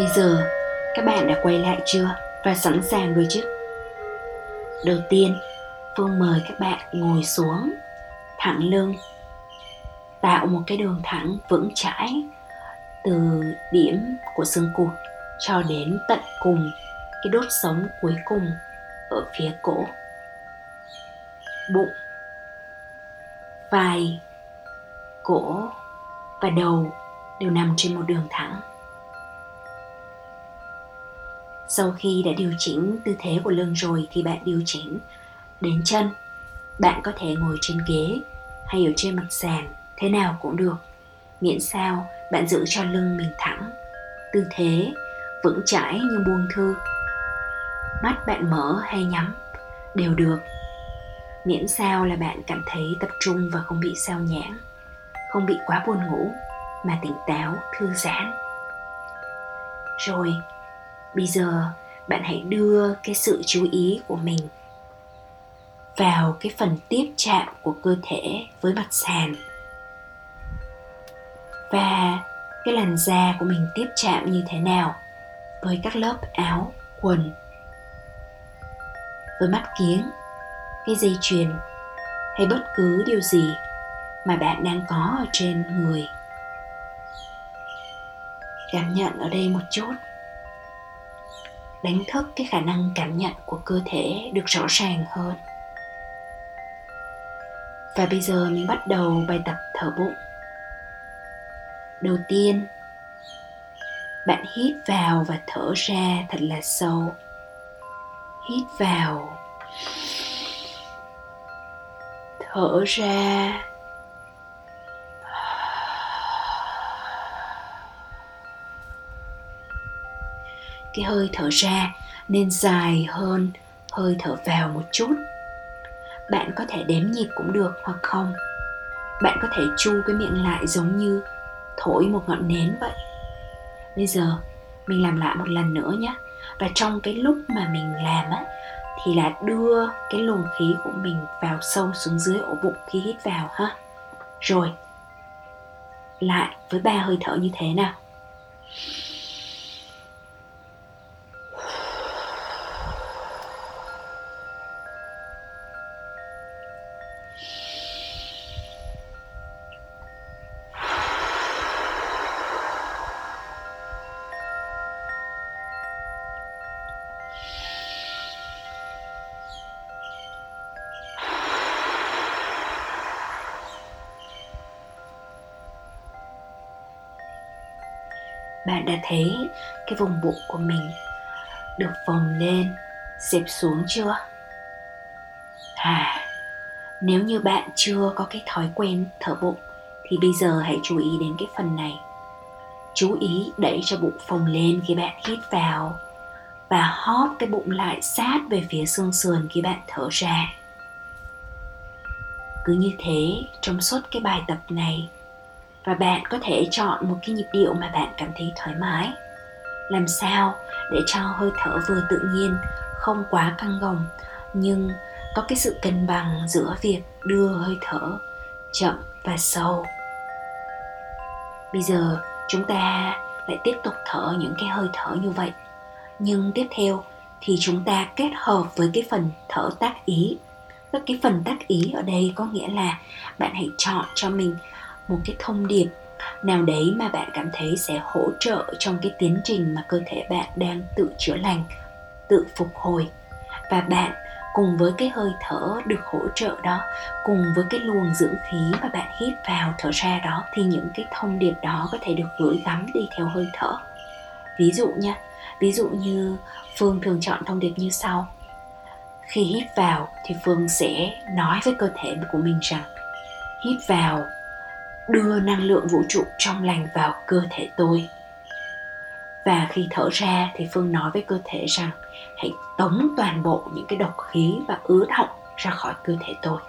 bây giờ, các bạn đã quay lại chưa? Và sẵn sàng rồi chứ? Đầu tiên phương mời các bạn ngồi xuống, thẳng lưng. Tạo một cái đường thẳng vững chãi từ điểm của xương cụt cho đến tận cùng cái đốt sống cuối cùng ở phía cổ. Bụng, vai, cổ và đầu đều nằm trên một đường thẳng sau khi đã điều chỉnh tư thế của lưng rồi thì bạn điều chỉnh. Đến chân, bạn có thể ngồi trên ghế hay ở trên mặt sàn, thế nào cũng được. Miễn sao bạn giữ cho lưng mình thẳng, tư thế vững chãi như buông thư. Mắt bạn mở hay nhắm, đều được. Miễn sao là bạn cảm thấy tập trung và không bị sao nhãng, không bị quá buồn ngủ mà tỉnh táo, thư giãn. Rồi bây giờ, bạn hãy đưa cái sự chú ý của mình vào cái phần tiếp chạm của cơ thể với mặt sàn. Và cái làn da của mình tiếp chạm như thế nào với các lớp áo, quần, với mắt kiếng, cái dây chuyền hay bất cứ điều gì mà bạn đang có ở trên người. Cảm nhận ở đây một chút đánh thức cái khả năng cảm nhận của cơ thể được rõ ràng hơn. Và bây giờ mình bắt đầu bài tập thở bụng. Đầu tiên, bạn hít vào và thở ra thật là sâu. Hít vào. Thở ra. Cái hơi thở ra nên dài hơn, hơi thở vào một chút. Bạn có thể đếm nhịp cũng được, hoặc không? Bạn có thể chu cái miệng lại giống như thổi một ngọn nến vậy. Bây giờ, mình làm lại một lần nữa nhé. Và trong cái lúc mà mình làm á, thì là đưa cái luồng khí của mình vào sâu xuống dưới ổ bụng khi hít vào ha. Rồi, lại với ba hơi thở như thế nào? Bạn đã thấy cái vùng bụng của mình được phồng lên dẹp xuống chưa? À nếu như bạn chưa có cái thói quen thở bụng, thì bây giờ hãy chú ý đến cái phần này. Chú ý đẩy cho bụng phồng lên khi bạn hít vào và hóp cái bụng lại sát về phía xương sườn khi bạn thở ra. Cứ như thế, trong suốt cái bài tập này và bạn có thể chọn một cái nhịp điệu mà bạn cảm thấy thoải mái. Làm sao để cho hơi thở vừa tự nhiên, không quá căng gồng, nhưng có cái sự cân bằng giữa việc đưa hơi thở chậm và sâu. Bây giờ chúng ta lại tiếp tục thở những cái hơi thở như vậy. Nhưng tiếp theo thì chúng ta kết hợp với cái phần thở tác ý. Cái phần tác ý ở đây có nghĩa là bạn hãy chọn cho mình một cái thông điệp nào đấy mà bạn cảm thấy sẽ hỗ trợ trong cái tiến trình mà cơ thể bạn đang tự chữa lành, tự phục hồi. Và bạn cùng với cái hơi thở được hỗ trợ đó, cùng với cái luồng dưỡng khí mà bạn hít vào thở ra đó, thì những cái thông điệp đó có thể được gửi gắm đi theo hơi thở. Ví dụ nha, ví dụ như phương thường chọn thông điệp như sau. Khi hít vào thì phương sẽ nói với cơ thể của mình rằng, hít vào đưa năng lượng vũ trụ trong lành vào cơ thể tôi. Và khi thở ra thì phương nói với cơ thể rằng, hãy tống toàn bộ những cái độc khí và ứ động ra khỏi cơ thể tôi.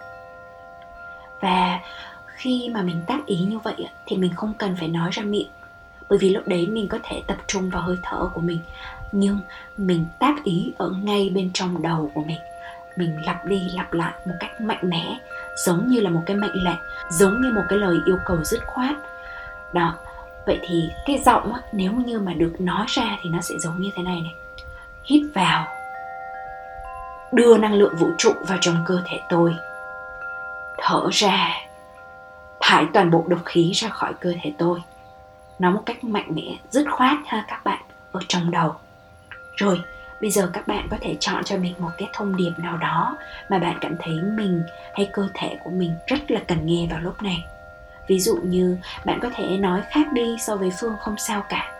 Và khi mà mình tác ý như vậy thì mình không cần phải nói ra miệng, bởi vì lúc đấy mình có thể tập trung vào hơi thở của mình. Nhưng mình tác ý ở ngay bên trong đầu của mình mình lặp đi lặp lại một cách mạnh mẽ giống như là một cái mệnh lệnh giống như một cái lời yêu cầu dứt khoát. Đó vậy thì cái giọng á, nếu như mà được nói ra thì nó sẽ giống như thế này này. Hít vào đưa năng lượng vũ trụ vào trong cơ thể tôi. Thở ra thải toàn bộ độc khí ra khỏi cơ thể tôi. Nó một cách mạnh mẽ dứt khoát ha các bạn ở trong đầu. Rồi bây giờ các bạn có thể chọn cho mình một cái thông điệp nào đó mà bạn cảm thấy mình hay cơ thể của mình rất là cần nghe vào lúc này. Ví dụ như bạn có thể nói khác đi so với phương không sao cả.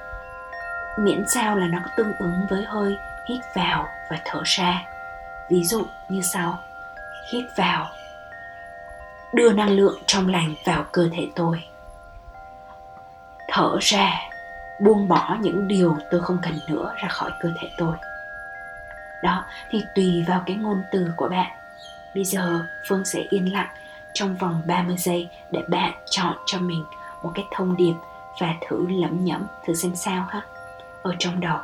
Miễn sao là nó có tương ứng với hơi hít vào và thở ra. Ví dụ như sau. Hít vào. Đưa năng lượng trong lành vào cơ thể tôi. Thở ra. Buông bỏ những điều tôi không cần nữa ra khỏi cơ thể tôi đó, thì tùy vào cái ngôn từ của bạn. Bây giờ phương sẽ yên lặng trong vòng 30 giây để bạn chọn cho mình một cái thông điệp và thử lẩm nhẩm thử xem sao ha. Ở trong đầu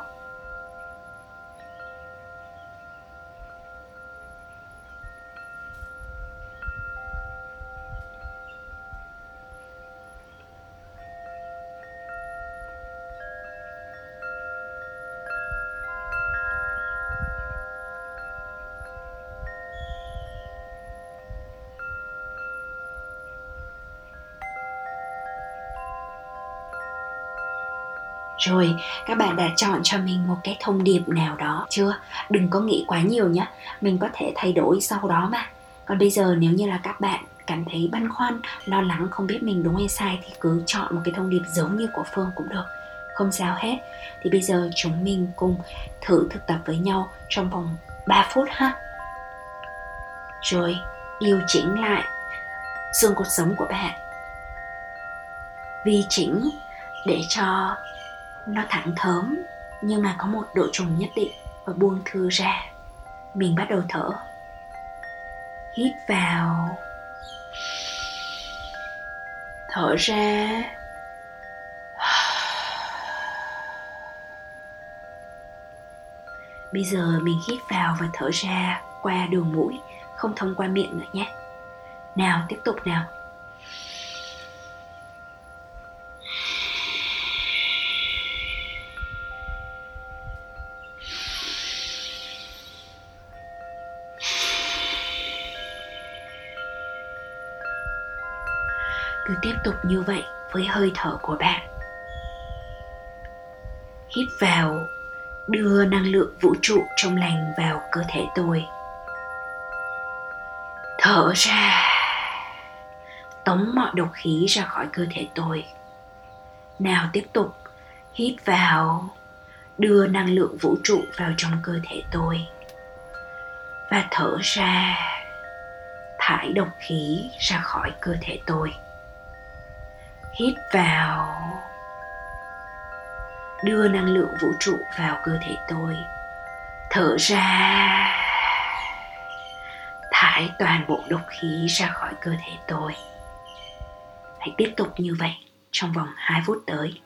rồi, các bạn đã chọn cho mình một cái thông điệp nào đó, chưa? Đừng có nghĩ quá nhiều nhé mình có thể thay đổi sau đó mà. Còn bây giờ nếu như là các bạn cảm thấy băn khoăn, lo lắng, không biết mình đúng hay sai thì cứ chọn một cái thông điệp giống như của phương cũng được. Không sao hết. Thì bây giờ chúng mình cùng thử thực tập với nhau trong vòng 3 phút ha. Rồi điều chỉnh lại xương cột sống của bạn. Vi chỉnh để cho nó thẳng thớm, nhưng mà có một độ trùng nhất định và buông thư ra. Mình bắt đầu thở. Hít vào. Thở ra. Bây giờ mình hít vào và thở ra qua đường mũi, không thông qua miệng nữa nhé. Nào, tiếp tục nào. Cứ tiếp tục như vậy với hơi thở của bạn. Hít vào, đưa năng lượng vũ trụ trong lành vào cơ thể tôi. Thở ra, tống mọi độc khí ra khỏi cơ thể tôi. Nào tiếp tục, hít vào, đưa năng lượng vũ trụ vào trong cơ thể tôi. Và thở ra, thải độc khí ra khỏi cơ thể tôi hít vào. Đưa năng lượng vũ trụ vào cơ thể tôi. Thở ra. Thải toàn bộ độc khí ra khỏi cơ thể tôi. Hãy tiếp tục như vậy trong vòng 2 phút tới.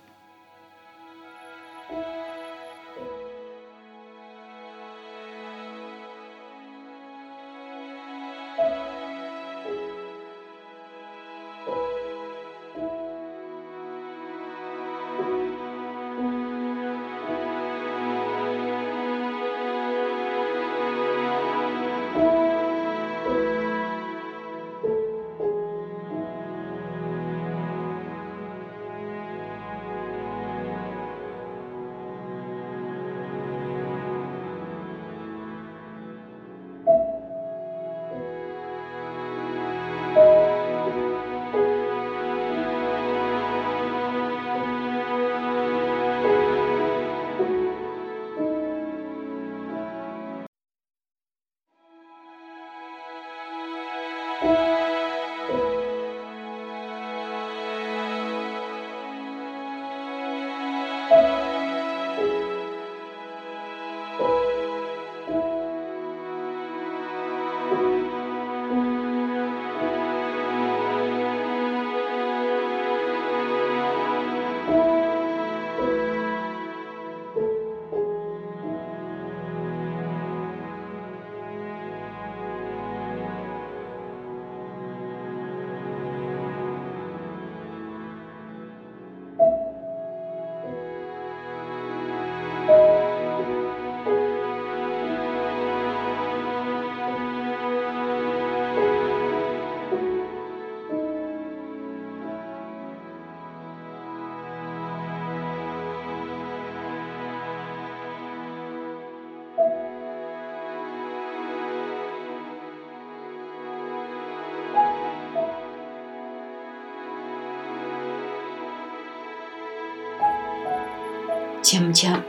Chậm chậm,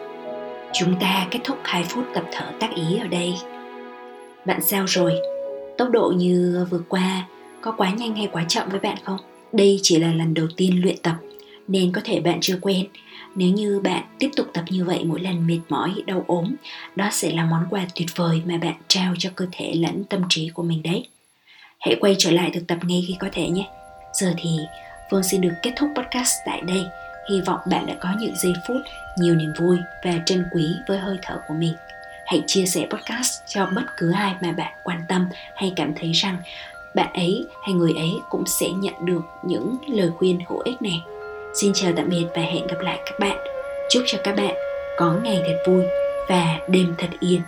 chúng ta kết thúc 2 phút tập thở tác ý ở đây. Bạn sao rồi? Tốc độ như vừa qua có quá nhanh hay quá chậm với bạn không? Đây chỉ là lần đầu tiên luyện tập, nên có thể bạn chưa quen nếu như bạn tiếp tục tập như vậy mỗi lần mệt mỏi, đau ốm, đó sẽ là món quà tuyệt vời mà bạn trao cho cơ thể lẫn tâm trí của mình đấy. Hãy quay trở lại thực tập ngay khi có thể nhé. Giờ thì phương xin được kết thúc podcast tại đây hy vọng bạn đã có những giây phút, nhiều niềm vui và trân quý với hơi thở của mình. Hãy chia sẻ podcast cho bất cứ ai mà bạn quan tâm hay cảm thấy rằng bạn ấy hay người ấy cũng sẽ nhận được những lời khuyên hữu ích này. Xin chào tạm biệt và hẹn gặp lại các bạn. Chúc cho các bạn có ngày thật vui và đêm thật yên.